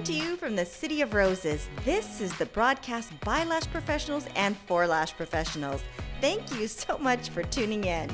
Coming to you from the City of Roses, this is the broadcast by Lash Professionals and for Lash Professionals. Thank you so much for tuning in.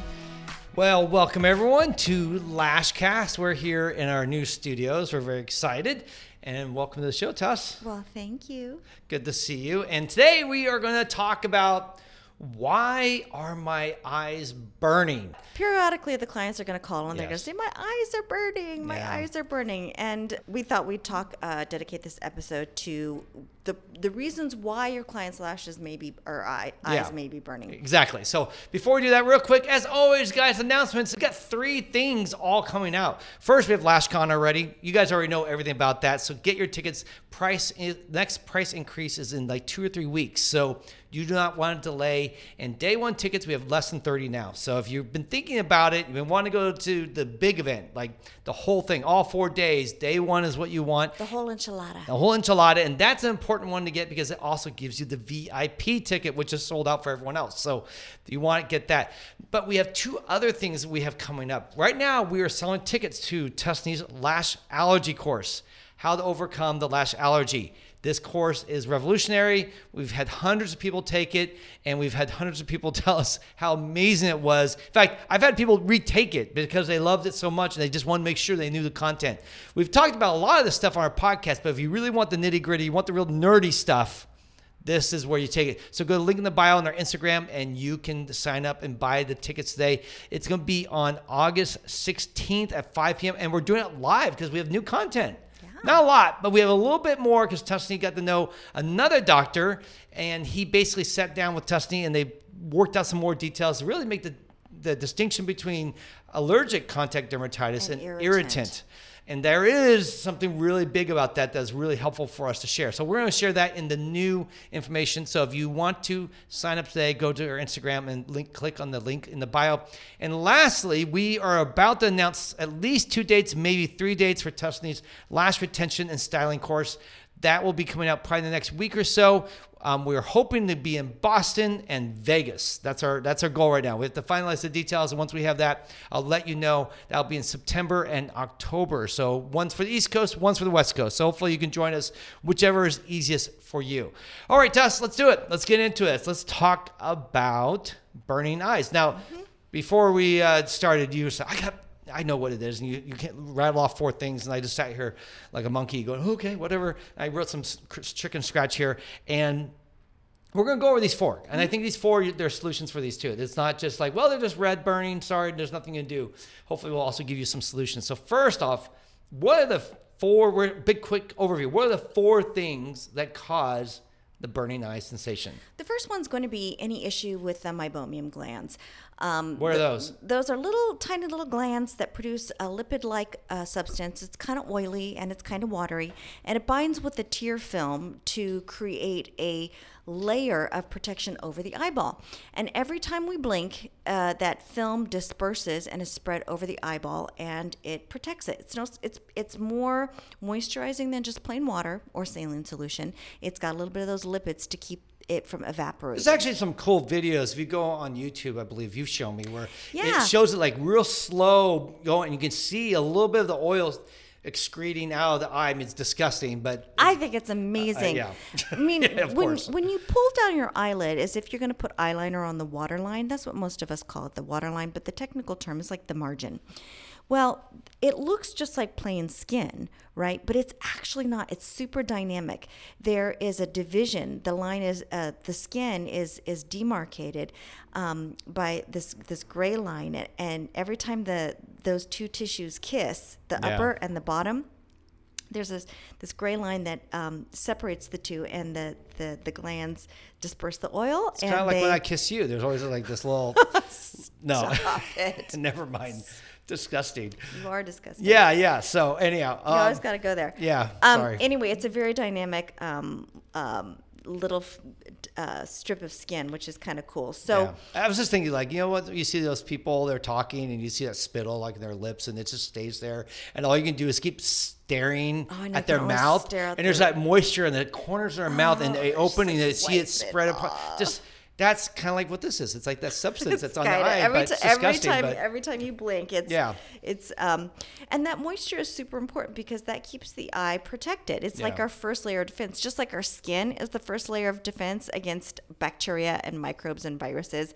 Well, welcome everyone to Lashcast. We're here in our new studios. We're very excited. And welcome to the show, Tuss. Well, thank you. Good to see you. And today we are going to talk about why are my eyes burning? Periodically, the clients are going to call and they're going to say, My eyes are burning. My Yeah. eyes are burning. And we thought we'd talk, uh, dedicate this episode to the, the reasons why your client's lashes may be, or eye, eyes Yeah. may be burning. Exactly. So before we do that, real quick, as always, guys, announcements. We've got three things all coming out. First, we have LashCon already. You guys already know everything about that. So get your tickets. Price is, next price increase is in like two or three weeks. So you do not want to delay. And day one tickets, we have less than 30 now. So if you've been thinking about it, you've been wanting to go to the big event, like the whole thing, all four days, day one is what you want. The whole enchilada. The whole enchilada, and that's an important one to get because it also gives you the VIP ticket, which is sold out for everyone else. So you want to get that. But we have two other things we have coming up. Right now, we are selling tickets to Tusney's lash allergy course, how to overcome the lash allergy. This course is revolutionary. We've had hundreds of people take it, and we've had hundreds of people tell us how amazing it was. In fact, I've had people retake it because they loved it so much and they just want to make sure they knew the content. We've talked about a lot of this stuff on our podcast, but if you really want the nitty gritty, you want the real nerdy stuff, this is where you take it. So go to the link in the bio on our Instagram and you can sign up and buy the tickets today. It's going to be on August 16th at 5 p.m. And we're doing it live because we have new content. Not a lot, but we have a little bit more because Tusney got to know another doctor and he basically sat down with Tusney and they worked out some more details to really make the, the distinction between allergic contact dermatitis And and, irritant. irritant. And there is something really big about that that's really helpful for us to share. So we're going to share that in the new information. So if you want to sign up today, go to our Instagram and link, click on the link in the bio. And lastly, we are about to announce at least two dates, maybe three dates for Tusney's lash retention and styling course. That will be coming out probably in the next week or so. Um, we're hoping to be in Boston and Vegas. That's our that's our goal right now. We have to finalize the details, and once we have that, I'll let you know. That'll be in September and October. So one's for the East Coast, one's for the West Coast. So hopefully you can join us, whichever is easiest for you. All right, Tess, let's do it. Let's get into it. Let's talk about burning eyes. Now, before we uh, started, you said I got I know what it is, and you, you can't rattle off four things. And I just sat here like a monkey going, okay, whatever. I wrote some chicken scratch here, and we're going to go over these four. And I think these four, there are solutions for these too. It's not just like, well, they're just red burning. Sorry, there's nothing to do. Hopefully, we'll also give you some solutions. So, first off, what are the four, big quick overview, what are the four things that cause the burning eye sensation? The first one's going to be any issue with the meibomian glands. Um, What are th- those? Those are little, tiny little glands that produce a lipid-like uh, substance. It's kind of oily and it's kind of watery, and it binds with the tear film to create a layer of protection over the eyeball. And every time we blink, uh, that film disperses and is spread over the eyeball, and it protects it. It's no, it's it's more moisturizing than just plain water or saline solution. It's got a little bit of those lipids to keep it from evaporating. There's actually some cool videos. If you go on YouTube, I believe you've shown me where Yeah. it shows it like real slow going. You can see a little bit of the oil excreting out of the eye. I mean, it's disgusting, but I think it's amazing. Uh, uh, yeah. I mean, Yeah, of when course. when you pull down your eyelid, as if you're going to put eyeliner on the waterline. That's what most of us call it, the waterline. But the technical term is like the margin. Well, it looks just like plain skin, right? But it's actually not. It's super dynamic. There is a division. The line is uh, the skin is is demarcated um, by this this gray line, and- every time the those two tissues kiss, the Yeah. upper and the bottom, there's this this gray line that um, separates the two, and the, the the glands disperse the oil. it's kind of like they, when I kiss you. There's always like this little. no, it. never mind. Disgusting. You are disgusting. Yeah, yeah. So anyhow, You always um, got to go there. yeah, Um, sorry. Anyway, it's a very dynamic um, um, little uh, strip of skin, which is kind of cool. So. Yeah. I was just thinking, like, you know what? You see those people, they're talking, and you see that spittle, like, in their lips, and it just stays there. And all you can do is keep staring Oh, at their mouth. out And there's that moisture in the corners of their mouth, and they Oh, open and they see it it spread apart. Just, That's kind of like what this is. It's like that substance that's on the eye, every, but it's every time but every time you blink it's Yeah. it's um and that moisture is super important because that keeps the eye protected it's like our first layer of defense just like our skin is the first layer of defense against bacteria and microbes and viruses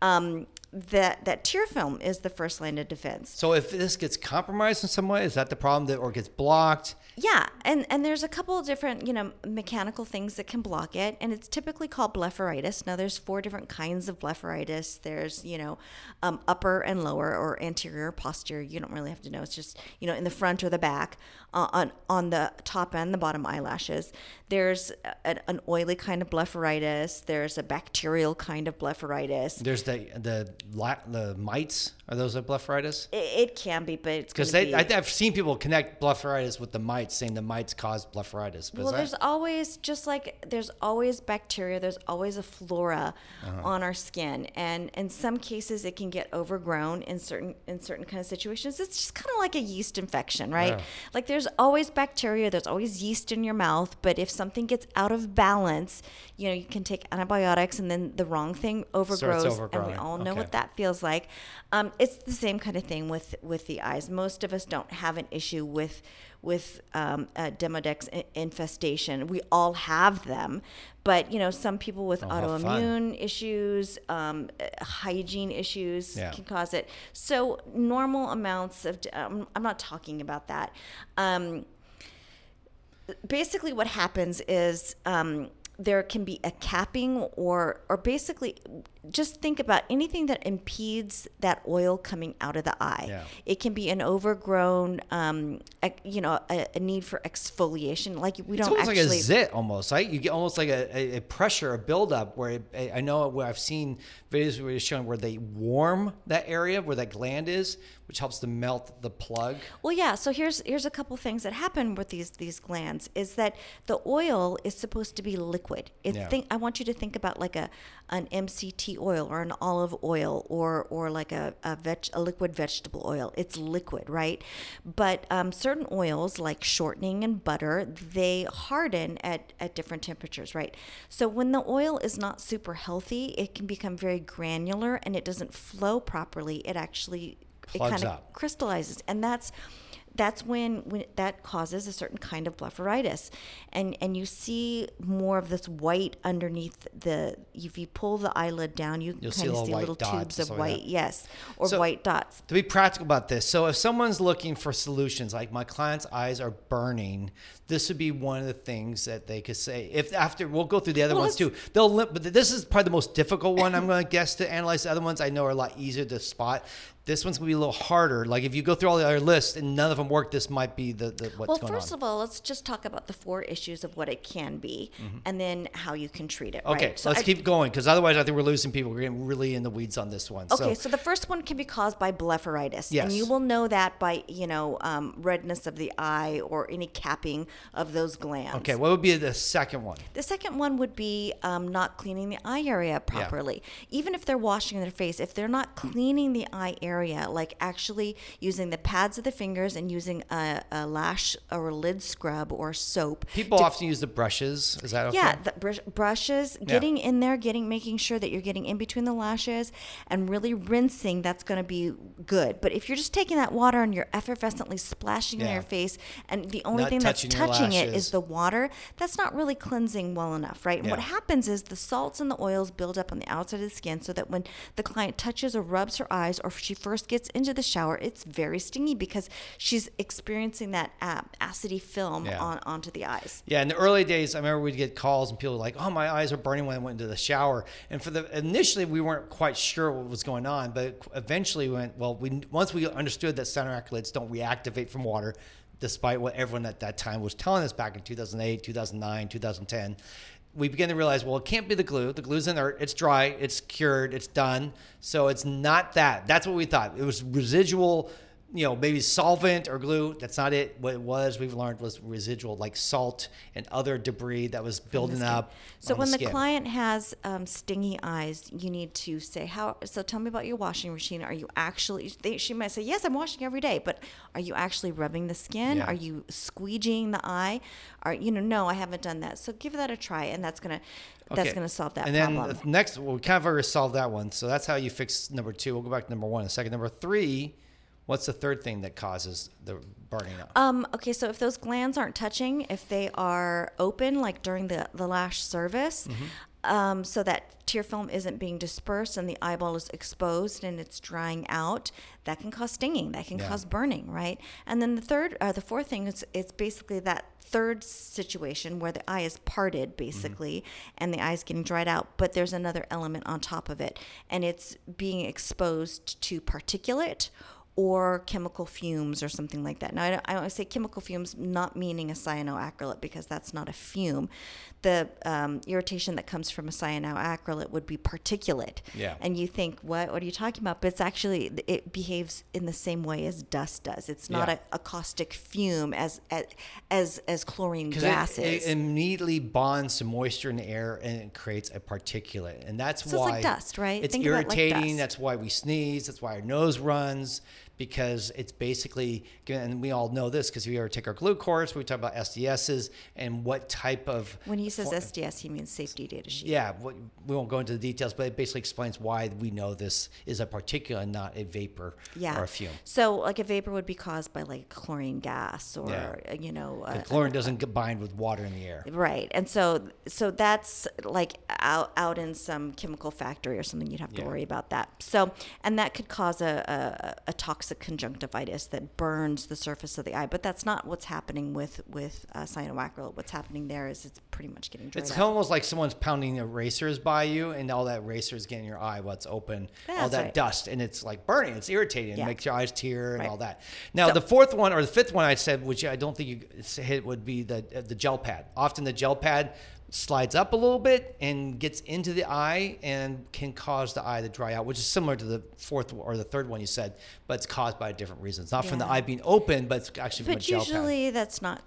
um that that tear film is the first line of defense so if this gets compromised in some way, is that the problem that or gets blocked? Yeah, and and there's a couple of different you know mechanical things that can block it, and it's typically called blepharitis. Now there's four different kinds of blepharitis. There's you know um, upper and lower, or anterior, posterior. You don't really have to know. It's just you know in the front or the back, uh, on on the top and the bottom eyelashes. There's a, an oily kind of blepharitis. There's a bacterial kind of blepharitis. There's the the la- the mites. Are those a blepharitis? It, it can be, but it's Because they, be, I've seen people connect blepharitis with the mites, saying the mites cause blepharitis. But Well, that- there's always just like there's always bacteria. There's always a flora Uh-huh. on our skin, and in some cases it can get overgrown in certain in certain kind of situations. It's just kind of like a yeast infection, right? Yeah. Like there's always bacteria. There's always yeast in your mouth. But if something gets out of balance, you know you can take antibiotics, and then the wrong thing overgrows, and we all know Okay. what that feels like. Um, it's the same kind of thing with with the eyes. Most of us don't have an issue with with um, Demodex infestation. We all have them, but you know some people with Oh, autoimmune issues, um, hygiene issues Yeah. can cause it. So normal amounts of um, I'm not talking about that. Um, basically what happens is um, there can be a capping or or basically just think about anything that impedes that oil coming out of the eye Yeah. it can be an overgrown um, ec- you know a, a need for exfoliation like we It's don't almost actually like a zit, almost right. You get almost like a, a, a pressure, a buildup. Where it, I know where I've seen videos where it's shown where they warm that area where that gland is, which helps to melt the plug. Well, yeah. So here's here's a couple things that happen with these these glands is that the oil is supposed to be liquid. It's Yeah. think I want you to think about like a an MCT oil or an olive oil or or like a a, veg, a liquid vegetable oil. It's liquid, right? But um, certain oils like shortening and butter they harden at at different temperatures, right? So when the oil is not super healthy, it can become very granular and it doesn't flow properly. It actually it kind of crystallizes and that's that's when, when that causes a certain kind of blepharitis and and you see more of this white underneath the if you pull the eyelid down you You'll see kind of see little tubes of stuff like white yes or So- white dots To be practical about this, so if someone's looking for solutions, like my client's eyes are burning, this would be one of the things that they could say. If after we'll go through the other Well, ones too, they'll. But this is probably the most difficult one. I'm going to guess to analyze. The other ones I know are a lot easier to spot. This one's gonna be a little harder. Like if you go through all the other lists and none of them work, this might be the, the what's well going first of all let's just talk about the four issues of what it can be and then how you can treat it Mm-hmm. okay, right? so let's I- keep going because otherwise I think we're losing people. We're getting really in the weeds on this one. Okay, so, so the first one can be caused by blepharitis, Yes. and you will know that by you know um, redness of the eye or any capping of those glands. okay, what would be the second one? The second one would be um, not cleaning the eye area properly. yeah. Even if they're washing their face, if they're not cleaning the eye area, like actually using the pads of the fingers and using a, a lash or a lid scrub or soap. People often use the brushes. Is that okay? Yeah, the brush, brushes, getting in there, getting making sure that you're getting in between the lashes and really rinsing. That's going to be good. But if you're just taking that water and you're effervescently splashing in your face, and the only Not thing that's touching your touching it is the water, that's not really cleansing well enough, right? And what happens is the salts and the oils build up on the outside of the skin, so that when the client touches or rubs her eyes, or she first gets into the shower, it's very stingy because she's experiencing that uh, acidy film Yeah. on onto the eyes. Yeah, in the early days, I remember we'd get calls and people were like, "Oh, my eyes are burning when I went into the shower." And for the initially, we weren't quite sure what was going on, but eventually we went, "Well, we once we understood that cyanoacrylates don't reactivate from water, despite what everyone at that time was telling us back in 2008, 2009, 2010." We begin to realize, well, it can't be the glue. The glue's inert. It's dry. It's cured. It's done. So it's not that. That's what we thought. It was residual you know, maybe solvent or glue. That's not it. What it was, we've learned, was residual like salt and other debris that was building up. So when the, skin. client has um, stingy eyes, you need to say how. So tell me about your washing machine. Are you actually? They, she might say, yes, I'm washing every day, but are you actually rubbing the skin? Yeah. Are you squeegeeing the eye? Are you know? No, I haven't done that. So give that a try, and that's gonna that's gonna solve that and then problem. the next, well, we kind of already solved that one. So that's how you fix number two. We'll go back to number one in a second. Number three, what's the third thing that causes the burning up? Um, okay, so if those glands aren't touching, if they are open, like during the, the lash service, Mm-hmm. um, so that tear film isn't being dispersed and the eyeball is exposed and it's drying out, that can cause stinging. That can Yeah. cause burning, right? And then the third, uh, the fourth thing is it's basically that third situation where the eye is parted, basically, and the eye is getting dried out, but there's another element on top of it, and it's being exposed to particulate or chemical fumes or something like that. Now, I don't, I don't say chemical fumes, not meaning a cyanoacrylate because that's not a fume. The um, irritation that comes from a cyanoacrylate would be particulate. Yeah. And you think, what? What are you talking about? But it's actually it behaves in the same way as dust does. It's not Yeah. a, a caustic fume as as as, as chlorine gas it, is. it immediately bonds to moisture in the air and it creates a particulate, and that's So it's why like dust, right? It's Think about it like irritating. That's why we sneeze. That's why our nose runs because it's basically. And we all know this because if you ever take our glue course, we talk about SDSs and what type of. when he says for- SDS, he means safety data sheet. yeah, we won't go into the details, but it basically explains why we know this is a particulate and not a vapor Yeah. or a fume. So, like a vapor would be caused by like chlorine gas or Yeah. uh, you know, The uh, chlorine doesn't get bind with water in the air. right. And so, so that's like out out in some chemical factory or something. You'd have to Yeah. worry about that. So, and that could cause a, a, a toxic conjunctivitis that burns the surface of the eye. But that's not what's happening with with uh, cyanoacrylate. What's happening there is it's pretty much getting dried It's out. almost like someone's pounding erasers by you, and all that eraser is getting your eye what's open, all that right. dust, and it's like burning. It's irritating. It makes your eyes tear and Right. all that. Now, So- the fourth one or the fifth one I said, which I don't think you hit, would be the the gel pad. Often the gel pad slides up a little bit and gets into the eye and can cause the eye to dry out, which is similar to the fourth or the third one you said, but it's caused by a different reason. It's not from the eye being open, but it's actually from a But gel pad. usually that's not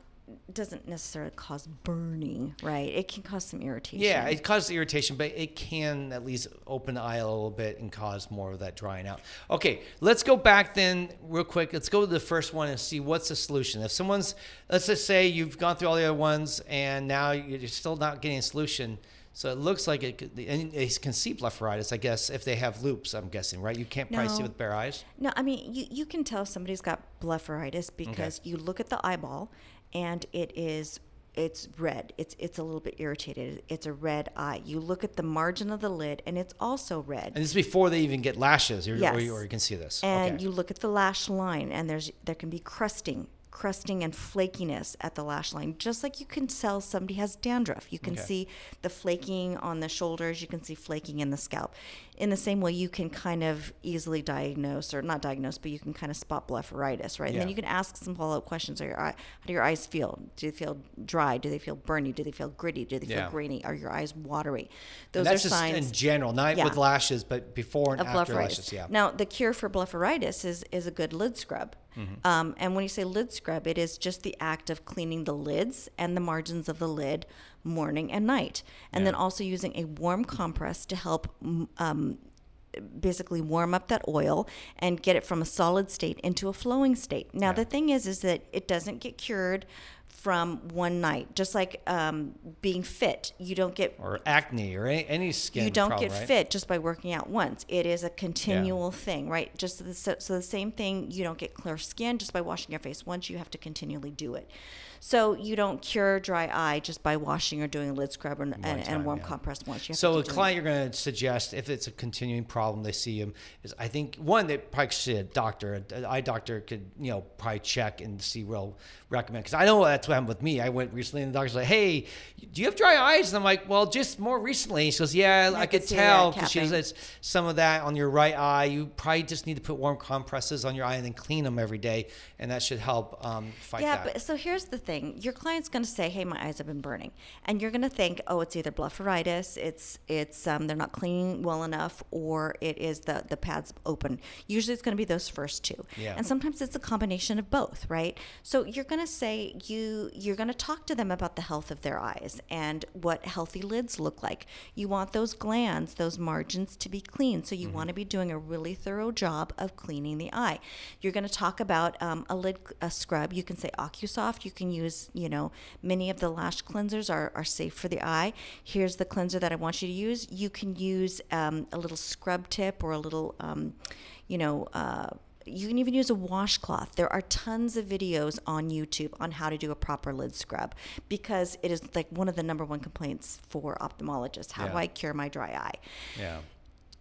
doesn't necessarily cause burning, right? It can cause some irritation. Yeah, it causes irritation, but it can at least open the eye a little bit and cause more of that drying out. Okay, let's go back then real quick. Let's go to the first one and see what's the solution. If someone's, let's just say you've gone through all the other ones and now you're still not getting a solution. So it looks like it could, and they can see blepharitis, I guess, if they have loupes, I'm guessing, right? You can't probably see with bare eyes. No, I mean you, you can tell somebody's got blepharitis because you look at the eyeball and it is it's red. It's it's a little bit irritated. It's a red eye. You look at the margin of the lid and it's also red. And this is before they even get lashes, or, or, you, or you can see this. and okay. you look at the lash line and there's there can be crusting crusting and flakiness at the lash line just like you can tell somebody has dandruff you can Okay. see the flaking on the shoulders you can see flaking in the scalp in the same way you can kind of easily diagnose or not diagnose but you can kind of spot blepharitis right and then you can ask some follow-up questions are your eye, how do your eyes feel do they feel dry do they feel burny do they feel gritty do they feel Yeah. grainy are your eyes watery those are that's just signs in general, not Yeah. with lashes, but before and of after blepharitis. lashes. Yeah. Now, the cure for blepharitis is is a good lid scrub. Mm-hmm. Um, and when you say lid scrub, it is just the act of cleaning the lids and the margins of the lid morning and night, and then also using a warm compress to help. Um, basically warm up that oil and get it from a solid state into a flowing state. Now Yeah. the thing is is that it doesn't get cured from one night. Just like um, being fit, you don't get or acne or any, any skin you don't problem, get right? fit just by working out once. It is a continual thing, right? Just the, so, so the same thing. You don't get clear skin just by washing your face once. You have to continually do it. So you don't cure dry eye just by washing or doing a lid scrub and, and, time, and warm yeah. compress once. You have So a client you're going to suggest if it's a continuing problem, they see him is I think one they probably should see a doctor, an eye doctor could you know probably check and see real recommend because I know that's what happened with me. I went recently, and the doctor's like, "Hey, do you have dry eyes?" And I'm like, "Well, just more recently." She goes, "Yeah, I, I could could tell because she says some of that on your right eye. You probably just need to put warm compresses on your eye and then clean them every day, and that should help um, fight Yeah, that." but so here's the thing: your client's going to say, "Hey, my eyes have been burning," and you're going to think, "Oh, it's either blepharitis, it's it's um, they're not cleaning well enough, or it is the the pads open." Usually, it's going to be those first two, Yeah. and sometimes it's a combination of both, right? So you're going to say you you're going to talk to them about the health of their eyes and what healthy lids look like. You want those glands, those margins to be clean, so you want to be doing a really thorough job of cleaning the eye. You're going to talk about um, a lid a scrub. You can say OcuSoft. You can use, you know, many of the lash cleansers are, are safe for the eye. Here's the cleanser that I want you to use. You can use um, a little scrub tip or a little, um, you know, uh, you can even use a washcloth. There are tons of videos on YouTube on how to do a proper lid scrub because it is like one of the number one complaints for ophthalmologists. How do I cure my dry eye? yeah.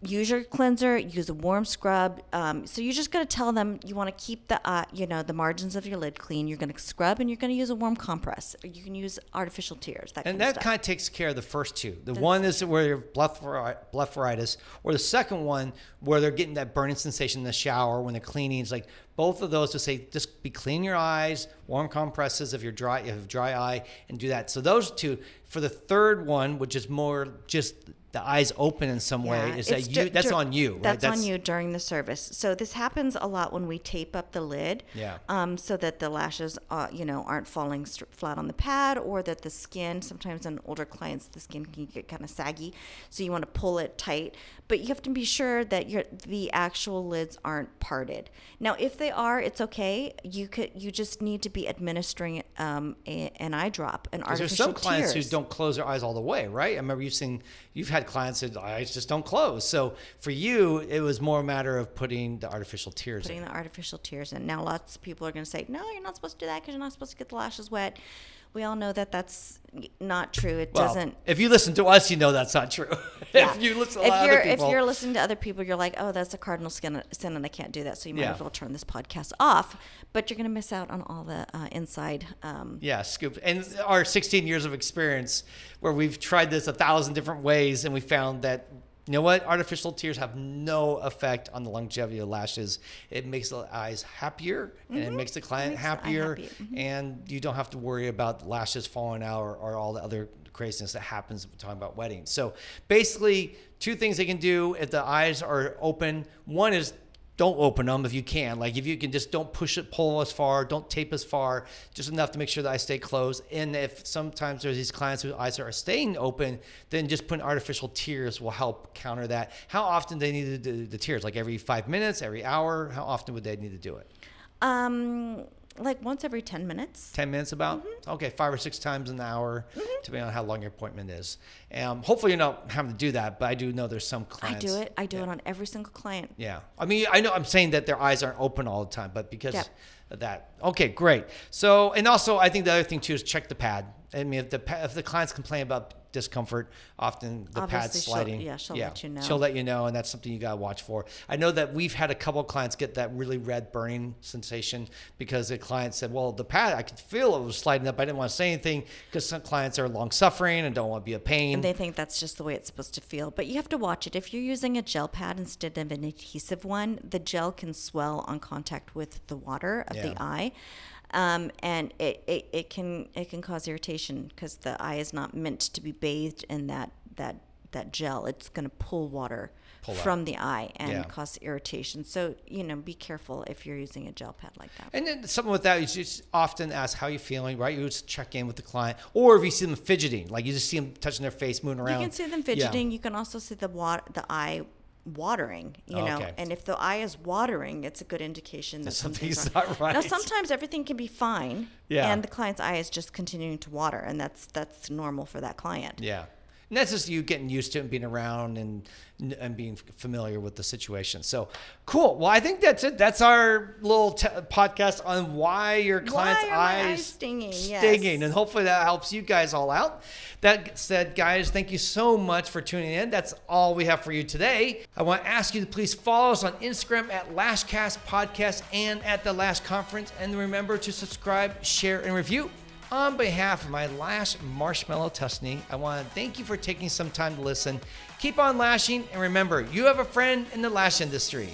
Use your cleanser use a warm scrub um, so you're just going to tell them you want to keep the uh, you know the margins of your lid clean you're going to scrub and you're going to use a warm compress you can use artificial tears that And kind of that stuff. kind of takes care of the first two. The one is where you have blepharitis, or the second one where they're getting that burning sensation in the shower when they're cleaning. It's like both of those to say just be clean your eyes, warm compresses if you're dry, if you have dry eye, and do that. So those two. For the third one, which is more just the eyes open in some way, is that you? that's dur- on you, right? That's, on you during the service. So this happens a lot when we tape up the lid. Yeah. Um, so that the lashes, uh, you know, aren't falling st- flat on the pad, or that the skin. Sometimes on older clients, the skin can get kind of saggy, so you want to pull it tight. But you have to be sure that your the actual lids aren't parted. Now, if they are, it's okay. You could you just need to be administering um, a, an eye drop, an artificial there's some clients tears. who don't close their eyes all the way, right? I remember you've seen, you've had clients that eyes just don't close. So for you, it was more a matter of putting the artificial tears putting in. the artificial tears in. Now, lots of people are going to say, no, you're not supposed to do that because you're not supposed to get the lashes wet. We all know that that's not true. It Well, doesn't. If you listen to us, you know that's not true. yeah. if you listen to a if you're other people, if you're listening to other people, you're like, oh, that's a cardinal sin, sin and I can't do that. So you might Yeah. as well turn this podcast off. But you're going to miss out on all the uh, inside. Um, yeah, scoop. And our 16 years of experience, where we've tried this a thousand different ways, and we found that you know what, artificial tears have no effect on the longevity of lashes. It makes the eyes happier, and it makes the client Mm-hmm. makes the happier, happy. Mhm. and you don't have to worry about lashes falling out or, or all the other craziness that happens when talking about weddings. So basically, two things they can do if the eyes are open. One is don't open them if you can. Like if you can just don't push it, pull as far, don't tape as far, just enough to make sure that I stay closed. And if sometimes there's these clients whose eyes are staying open, then just putting artificial tears will help counter that. How often they need to do the tears? Like every five minutes, every hour? How often would they need to do it? um, like once every 10 minutes. 10 minutes about? Mm-hmm. Okay, five or six times an hour, depending on how long your appointment is. Um, hopefully, you're not having to do that, but I do know there's some clients. I do it. I do it on every single client. Yeah. I mean, I know I'm saying that their eyes aren't open all the time, but because Yep. of that. Okay, great. So, and also, I think the other thing too is check the pad. I mean, if the if the clients complain about discomfort, often the pad's Obviously, she'll- sliding. yeah, she'll let you know. She'll let you know, and that's something you gotta watch for. I know that we've had a couple of clients get that really red burning sensation because the client said, "Well, the pad, I could feel it was sliding up. I didn't want to say anything because some clients are long suffering and don't want to be a pain." And they think that's just the way it's supposed to feel. But you have to watch it. If you're using a gel pad instead of an adhesive one, the gel can swell on contact with the water of Yeah. the eye. Um, and it, it, it can it can cause irritation because the eye is not meant to be bathed in that that that gel. It's going to pull water Pull out. from the eye and Yeah. cause irritation. So you know, be careful if you're using a gel pad like that. And then something with that, you just often ask how you're feeling, right? You just check in with the client, or if you see them fidgeting, like you just see them touching their face, moving around. You can see them Yeah. fidgeting. You can also see the water, the eye watering. You Oh, know, and if the eye is watering, it's a good indication that That something's, something's not right. Now, sometimes everything can be fine, Yeah. and the client's eye is just continuing to water, and that's that's normal for that client. Yeah. And that's just you getting used to it and being around and and being familiar with the situation. So cool. Well, I think that's it. That's our little t- podcast on why your client's Why are eyes eyes stinging? Yes. and hopefully that helps you guys all out. That said, guys, thank you so much for tuning in. That's all we have for you today. I want to ask you to please follow us on Instagram at Lashcast Podcast and at the Lash Conference, and remember to subscribe, share, and review. On behalf of my lash marshmallow Tusney, I want to thank you for taking some time to listen. Keep on lashing, and remember, you have a friend in the lash industry.